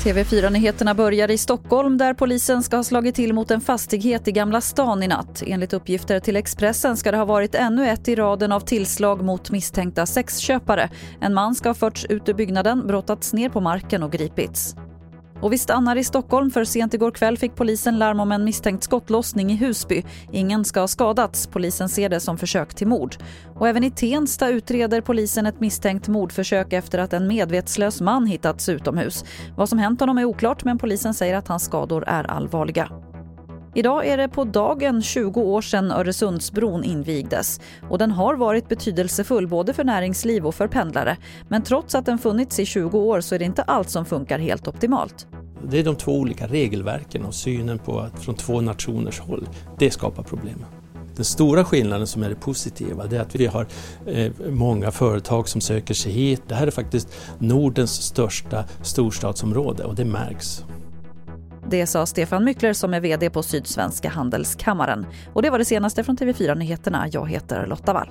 TV4-nyheterna börjar i Stockholm där polisen ska ha slagit till mot en fastighet i Gamla stan i natt. Enligt uppgifter till Expressen ska det ha varit ännu ett i raden av tillslag mot misstänkta sexköpare. En man ska ha förts ut ur byggnaden, brottats ner på marken och gripits. Och vi stannar i Stockholm för sent igår kväll fick polisen larm om en misstänkt skottlossning i Husby. Ingen ska ha skadats. Polisen ser det som försök till mord. Och även i Tensta utreder polisen ett misstänkt mordförsök efter att en medvetslös man hittats utomhus. Vad som hänt honom är oklart men polisen säger att hans skador är allvarliga. Idag är det på dagen 20 år sedan Öresundsbron invigdes och den har varit betydelsefull både för näringsliv och för pendlare. Men trots att den funnits i 20 år så är det inte allt som funkar helt optimalt. Det är de två olika regelverken och synen på att från två nationers håll. Det skapar problem. Den stora skillnaden som är det positiva det är att vi har eh, många företag som söker sig hit. Det här är faktiskt Nordens största storstadsområde och det märks. Det sa Stefan Myckler som är VD på Sydsvenska Handelskammaren. Och det var det senaste från TV4 Nyheterna. Jag heter Lotta Wall.